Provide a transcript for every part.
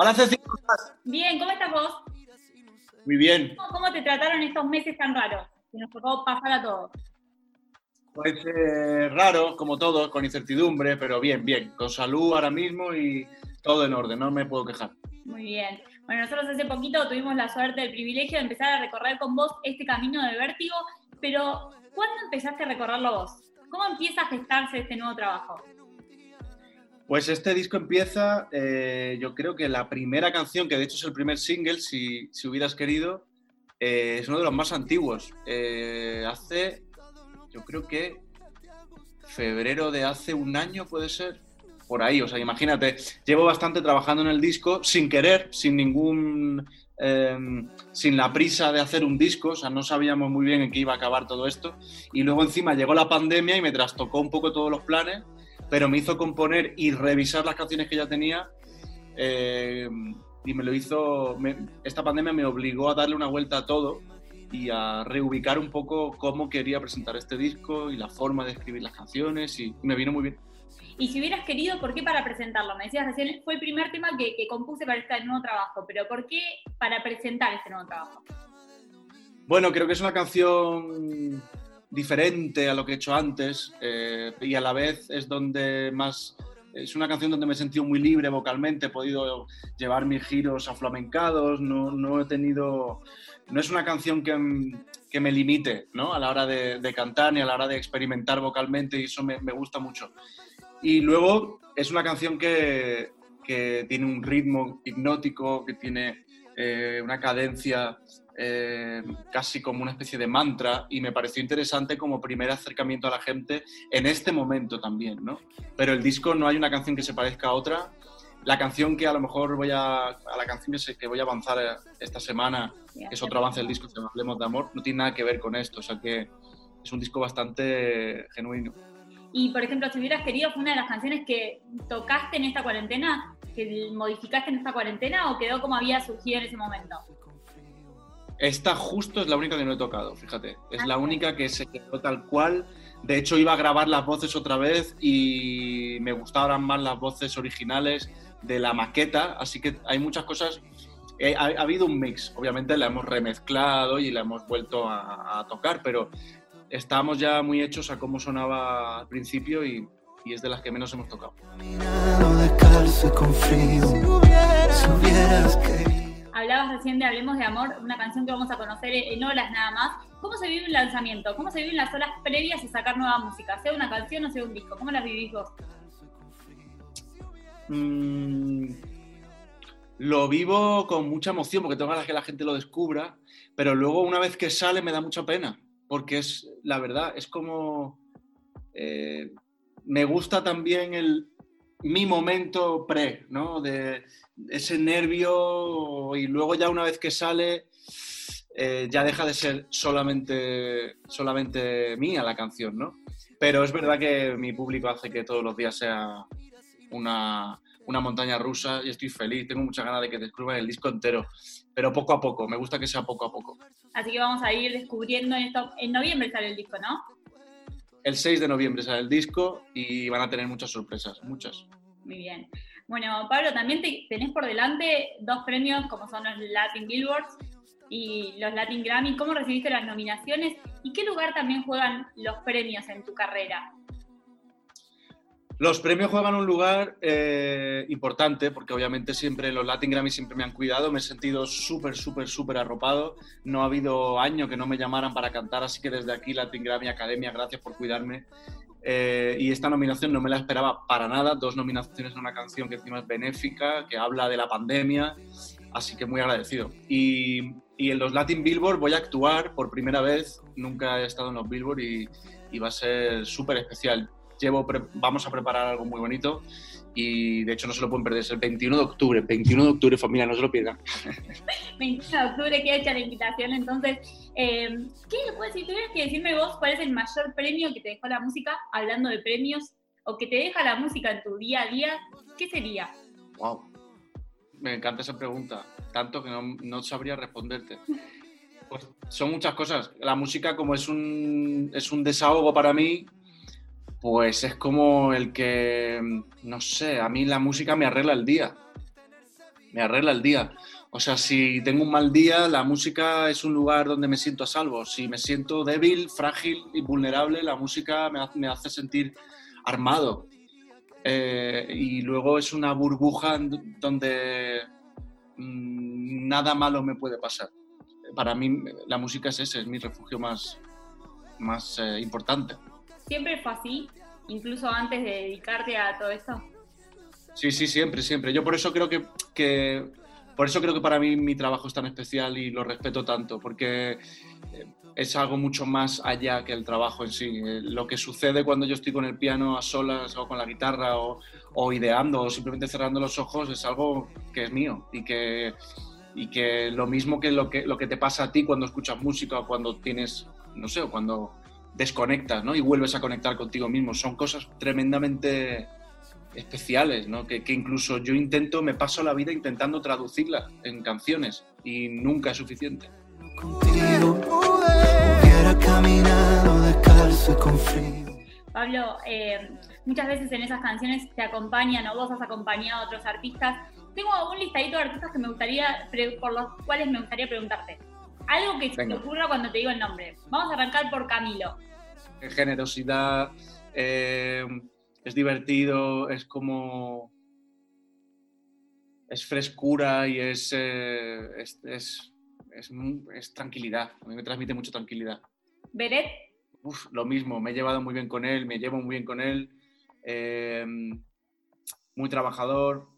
Hola Ceci, ¿cómo estás? Bien, ¿cómo estás vos? Muy bien. ¿Cómo te trataron estos meses tan raros? Que nos tocó pasar a todos. Pues eh, raro, como todo, con incertidumbre, pero bien, bien. Con salud ahora mismo y todo en orden, no me puedo quejar. Muy bien. Bueno, nosotros hace poquito tuvimos la suerte, el privilegio de empezar a recorrer con vos este camino de vértigo, pero ¿cuándo empezaste a recorrerlo vos? ¿Cómo empieza a gestarse este nuevo trabajo? Pues este disco empieza, eh, yo creo que la primera canción, que de hecho es el primer single, si, hubieras querido, eh, es uno de los más antiguos. Eh, hace, yo creo que febrero de hace un año puede ser, por ahí, o sea, imagínate, llevo bastante trabajando en el disco sin querer, sin ningún... em, sin la prisa de hacer un disco, o sea, no sabíamos muy bien en qué iba a acabar todo esto. Y luego encima llegó la pandemia y me trastocó un poco todos los planes pero me hizo componer y revisar las canciones que ya tenía. eh, y me lo hizo. me- esta pandemia me obligó a darle una vuelta a todo y a reubicar un poco cómo quería presentar este disco y la forma de escribir las canciones. Y me vino muy bien. Y si hubieras querido, ¿por qué para presentarlo? Me decías recién, fue el primer tema que, que compuse para este nuevo trabajo, pero ¿por qué para presentar este nuevo trabajo? Bueno, creo que es una canción diferente a lo que he hecho antes eh, y a la vez es donde más... Es una canción donde me he sentido muy libre vocalmente, he podido llevar mis giros aflamencados, no, no he tenido... No es una canción que, que me limite ¿no? a la hora de, de cantar ni a la hora de experimentar vocalmente y eso me, me gusta mucho. Y luego es una canción que, que tiene un ritmo hipnótico, que tiene eh, una cadencia eh, casi como una especie de mantra y me pareció interesante como primer acercamiento a la gente en este momento también, ¿no? Pero el disco no hay una canción que se parezca a otra. La canción que a lo mejor voy a, a la canción que, se- que voy a avanzar eh, esta semana, que es otro avance del disco, llama Hablemos de Amor, no tiene nada que ver con esto, o sea que es un disco bastante genuino. Y, por ejemplo, si hubieras querido, ¿fue una de las canciones que tocaste en esta cuarentena? ¿Que modificaste en esta cuarentena o quedó como había surgido en ese momento? Esta justo es la única que no he tocado, fíjate. Es Ah, la única que se quedó tal cual. De hecho, iba a grabar las voces otra vez y me gustaban más las voces originales de la maqueta, así que hay muchas cosas. eh, ha, ha habido un mix, obviamente la hemos remezclado y la hemos vuelto a, a tocar, pero estábamos ya muy hechos a cómo sonaba al principio y, y es de las que menos hemos tocado. Hablabas recién de Hablemos de Amor, una canción que vamos a conocer en horas nada más. ¿Cómo se vive un lanzamiento? ¿Cómo se viven las horas previas a sacar nueva música? Sea una canción o sea un disco. ¿Cómo las vivís vos? Mm, lo vivo con mucha emoción porque tengo ganas que la gente lo descubra, pero luego una vez que sale me da mucha pena, porque es, la verdad, es como... eh, me gusta también el, mi momento pre, ¿no? De ese nervio y luego ya una vez que sale eh, ya deja de ser solamente, solamente mía la canción, ¿no? Pero es verdad que mi público hace que todos los días sea una, una montaña rusa y estoy feliz. Tengo muchas ganas de que descubran el disco entero, pero poco a poco. Me gusta que sea poco a poco. Así que vamos a ir descubriendo en. En noviembre sale el disco, ¿no? El 6 de noviembre sale el disco y van a tener muchas sorpresas, muchas. Muy bien. Bueno, Pablo, también te- tenés por delante dos premios como son los Latin Billboards y los Latin Grammy. ¿Cómo recibiste las nominaciones y qué lugar también juegan los premios en tu carrera? Los premios juegan un lugar eh, importante porque obviamente siempre los Latin Grammy siempre me han cuidado, me he sentido súper, súper, súper arropado. No ha habido año que no me llamaran para cantar, así que desde aquí Latin Grammy Academia, gracias por cuidarme. Eh, y esta nominación no me la esperaba para nada, dos nominaciones en una canción que encima es benéfica, que habla de la pandemia, así que muy agradecido. Y, y en los Latin Billboard voy a actuar por primera vez, nunca he estado en los Billboard y, y va a ser súper especial llevo vamos a preparar algo muy bonito y de hecho no se lo pueden perder, es el 21 de octubre, 21 de octubre familia, no se lo pierdan. 21 de octubre queda hecha la invitación, entonces, eh, ¿qué pues, si tuvieras que decirme vos cuál es el mayor premio que te dejó la música, hablando de premios, o que te deja la música en tu día a día, ¿qué sería? Wow, me encanta esa pregunta, tanto que no, no sabría responderte. Pues son muchas cosas. La música como es un, es un desahogo para mí, pues es como el que, no sé, a mí la música me arregla el día. me arregla el día. O sea, si tengo un mal día, la música es un lugar donde me siento a salvo. Si me siento débil, frágil y vulnerable, la música me hace, sentir armado. Eh, y luego es una burbuja donde mm, nada malo me puede pasar. Para mí la música es ese, es mi refugio más, más eh, importante. ¿Siempre fue así? Incluso antes de dedicarte a todo esto. Sí, sí, siempre, siempre. Yo por eso creo que, que por eso creo que para mí mi trabajo es tan especial y lo respeto tanto, porque eh, es algo mucho más allá que el trabajo en sí. Eh, lo que sucede cuando yo estoy con el piano a solas o con la guitarra o, o ideando o simplemente cerrando los ojos es algo que es mío y que, y que lo mismo que lo, que lo que te pasa a ti cuando escuchas música o cuando tienes, no sé, o cuando desconectas ¿no? y vuelves a conectar contigo mismo. Son cosas tremendamente especiales, ¿no? que, que, incluso yo intento, me paso la vida intentando traducirlas en canciones y nunca es suficiente. Pablo, eh, muchas veces en esas canciones te acompañan o vos has acompañado a otros artistas. Tengo un listadito de artistas que me gustaría, por los cuales me gustaría preguntarte. Algo que se te ocurra cuando te digo el nombre. Vamos a arrancar por Camilo. Generosidad, eh, es divertido, es como... es frescura y es, eh, es, es, es, es tranquilidad. A mí me transmite mucha tranquilidad. ¿Beret? Uf, lo mismo, me he llevado muy bien con él, me llevo muy bien con él. Eh, muy trabajador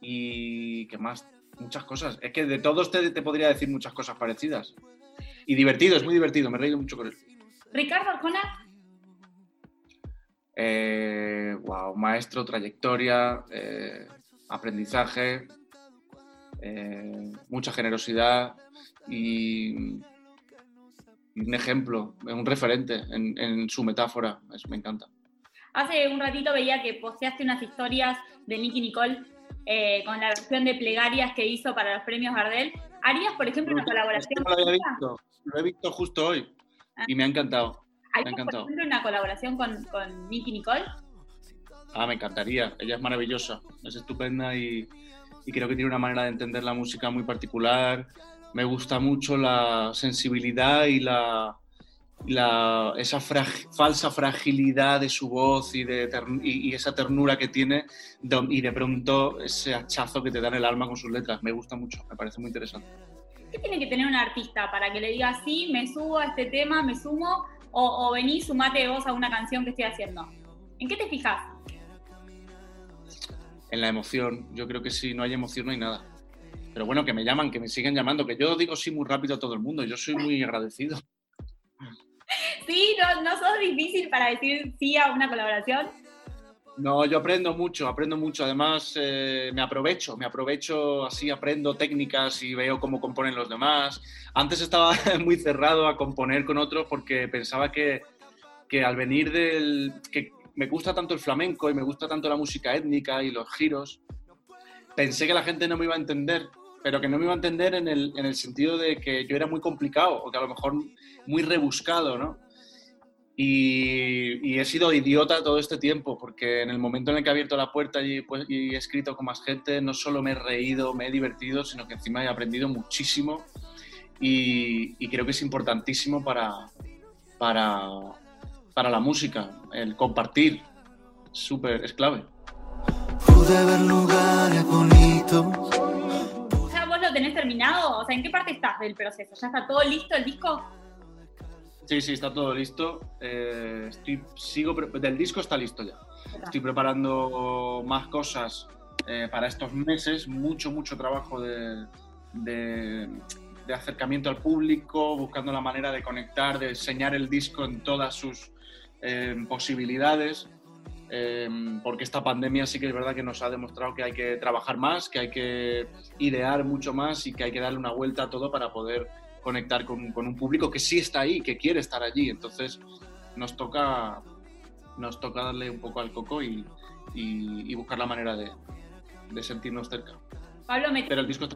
y qué más, muchas cosas. Es que de todos te, te, podría decir muchas cosas parecidas. Y divertido, es muy divertido, me he reído mucho con él. Ricardo Arjona. Eh, wow, maestro, trayectoria, eh, aprendizaje, eh, mucha generosidad y un ejemplo, un referente en, en su metáfora. Me encanta. Hace un ratito veía que posteaste unas historias de Nicky Nicole eh, con la versión de plegarias que hizo para los premios Gardel. ¿Harías, por ejemplo, una colaboración? No lo, había visto, lo he visto justo hoy y me ha encantado. ¿Harías, por ejemplo, una colaboración con, con Nicky Nicole? Ah, me encantaría. Ella es maravillosa, es estupenda y, y creo que tiene una manera de entender la música muy particular. Me gusta mucho la sensibilidad y la, la, esa falsa fragilidad de su voz y, de y, y, esa ternura que tiene y de pronto ese hachazo que te da en el alma con sus letras. Me gusta mucho, me parece muy interesante. ¿Qué tiene que tener un artista para que le diga sí, me subo a este tema, me sumo o, o vení, sumate vos a una canción que estoy haciendo? ¿En qué te fijas? En la emoción. Yo creo que si no hay emoción no hay nada. Pero bueno, que me llaman, que me siguen llamando, que yo digo sí muy rápido a todo el mundo. Yo soy muy agradecido. Sí, no, no sos difícil para decir sí a una colaboración. No, yo aprendo mucho, aprendo mucho. Además, eh, me aprovecho, me aprovecho así, aprendo técnicas y veo cómo componen los demás. Antes estaba muy cerrado a componer con otros porque pensaba que, que al venir del. que me gusta tanto el flamenco y me gusta tanto la música étnica y los giros, pensé que la gente no me iba a entender, pero que no me iba a entender en el, en el sentido de que yo era muy complicado o que a lo mejor muy rebuscado, ¿no? Y, y, he sido idiota todo este tiempo, porque en el momento en el que he abierto la puerta y, pues, y, he escrito con más gente, no solo me he reído, me he divertido, sino que encima he aprendido muchísimo y, y creo que es importantísimo para, para, para la música, el compartir, súper, es clave. Pude ver lugares bonitos. ¿Ya vos lo tenés terminado? O sea, ¿en qué parte estás del proceso? ¿Ya está todo listo el disco? Sí, sí, está todo listo. Eh, estoy, sigo, del disco está listo ya. Estoy preparando más cosas eh, para estos meses, mucho, mucho trabajo de, de, de, acercamiento al público, buscando la manera de conectar, de enseñar el disco en todas sus eh, posibilidades, porque esta pandemia sí que es verdad que nos ha demostrado que hay que trabajar más, que hay que idear mucho más y que hay que darle una vuelta a todo para poder conectar con, con, un público que sí está ahí, que quiere estar allí. Entonces nos toca, nos toca darle un poco al coco y, y, y buscar la manera de, de sentirnos cerca. Pablo, me, Pero el disco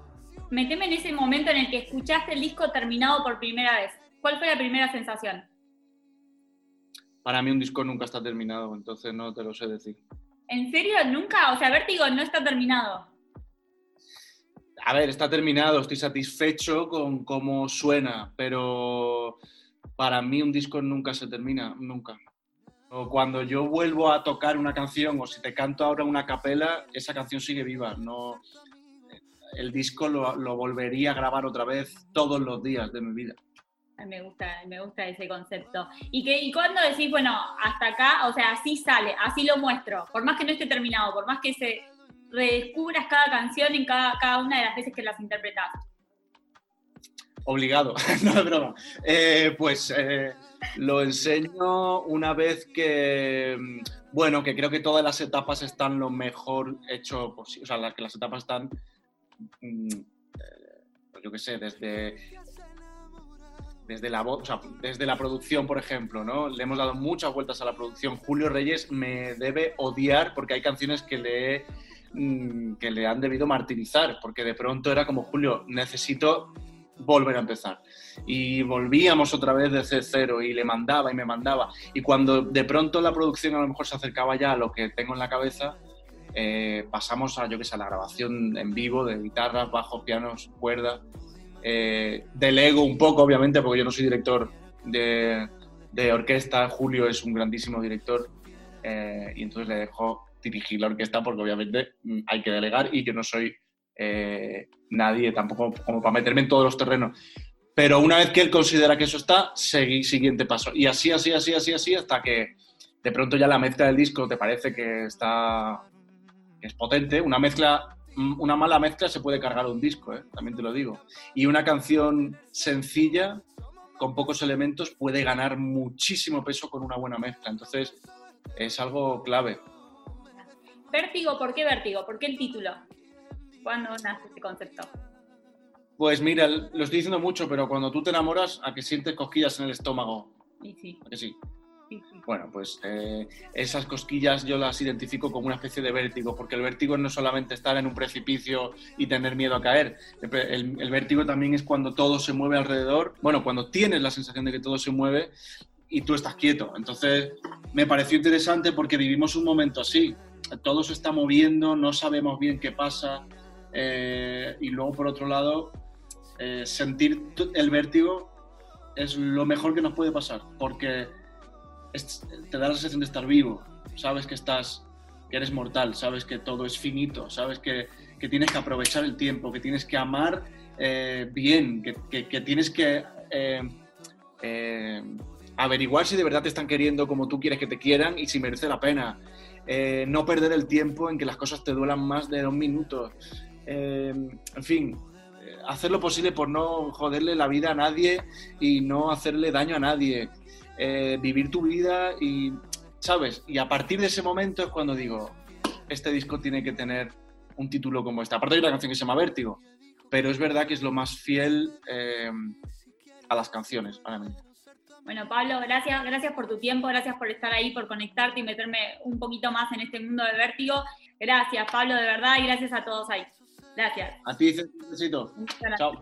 meteme en ese momento en el que escuchaste el disco terminado por primera vez. ¿Cuál fue la primera sensación? Para mí un disco nunca está terminado, entonces no te lo sé decir. ¿En serio? ¿Nunca? O sea, Vértigo no está terminado. A ver, está terminado, estoy satisfecho con cómo suena, pero para mí un disco nunca se termina, nunca. O cuando yo vuelvo a tocar una canción o si te canto ahora una capela, esa canción sigue viva. No, el disco lo, volvería a grabar otra vez todos los días de mi vida. Me gusta, me gusta ese concepto. Y, que, y cuando decís, bueno, hasta acá, o sea, así sale, así lo muestro, por más que no esté terminado, por más que se redescubras cada canción en cada, cada una de las veces que las interpretas. Obligado, no es broma. Eh, pues eh, lo enseño una vez que, mm, bueno, que creo que todas las etapas están lo mejor hecho posible, o sea, que las etapas están, mm, eh, pues yo qué sé, desde desde la, o sea, desde la producción, por ejemplo, ¿no? Le hemos dado muchas vueltas a la producción. Julio Reyes me debe odiar porque hay canciones que le, mm, que le han debido martirizar, porque de pronto era como, Julio, necesito volver a empezar. Y volvíamos otra vez desde cero y le mandaba y me mandaba. Y cuando de pronto la producción a lo mejor se acercaba ya a lo que tengo en la cabeza, eh, pasamos a, yo que sé, la grabación en vivo de guitarras, bajos, pianos, cuerdas eh, delego un poco, obviamente, porque yo no soy director de, orquesta. Julio es un grandísimo director eh, y entonces le dejo dirigir la orquesta porque obviamente mm, hay que delegar y yo no soy eh, nadie tampoco como para meterme en todos los terrenos. Pero una vez que él considera que eso está, seguí siguiente paso. Y así, así, así, así, así, hasta que de pronto ya la mezcla del disco te parece que está que es potente. Una mezcla una mala mezcla se puede cargar un disco, ¿eh? también te lo digo. Y una canción sencilla, con pocos elementos, puede ganar muchísimo peso con una buena mezcla. Entonces, es algo clave. Vértigo, ¿por qué vértigo? ¿Por qué el título? ¿Cuándo nace este concepto? Pues mira, lo estoy diciendo mucho, pero cuando tú te enamoras, a que sientes cosquillas en el estómago. Y sí. ¿A que sí? Bueno, pues eh, esas cosquillas yo las identifico como una especie de vértigo, porque el vértigo no es solamente estar en un precipicio y tener miedo a caer, el, vértigo también es cuando todo se mueve alrededor, bueno, cuando tienes la sensación de que todo se mueve y tú estás quieto. Entonces, me pareció interesante porque vivimos un momento así, todo se está moviendo, no sabemos bien qué pasa, eh, y luego por otro lado, eh, sentir el vértigo es lo mejor que nos puede pasar, porque te da la sensación de estar vivo, sabes que estás, que eres mortal, sabes que todo es finito, sabes que, que tienes que aprovechar el tiempo, que tienes que amar eh, bien, que, que, tienes que averiguar si de verdad te están queriendo como tú quieres que te quieran y si merece la pena. no perder el tiempo en que las cosas te duelan más de dos minutos. en fin, hacer lo posible por no joderle la vida a nadie y no hacerle daño a nadie. Eh, vivir tu vida y, ¿sabes? Y a partir de ese momento es cuando digo, este disco tiene que tener un título como este. Aparte hay una canción que se llama Vértigo, pero es verdad que es lo más fiel eh, a las canciones para mí. Bueno, Pablo, gracias, gracias por tu tiempo, gracias por estar ahí, por conectarte y meterme un poquito más en este mundo de vértigo. Gracias, Pablo, de verdad, y gracias a todos ahí. Gracias. A ti, necesito. Chao.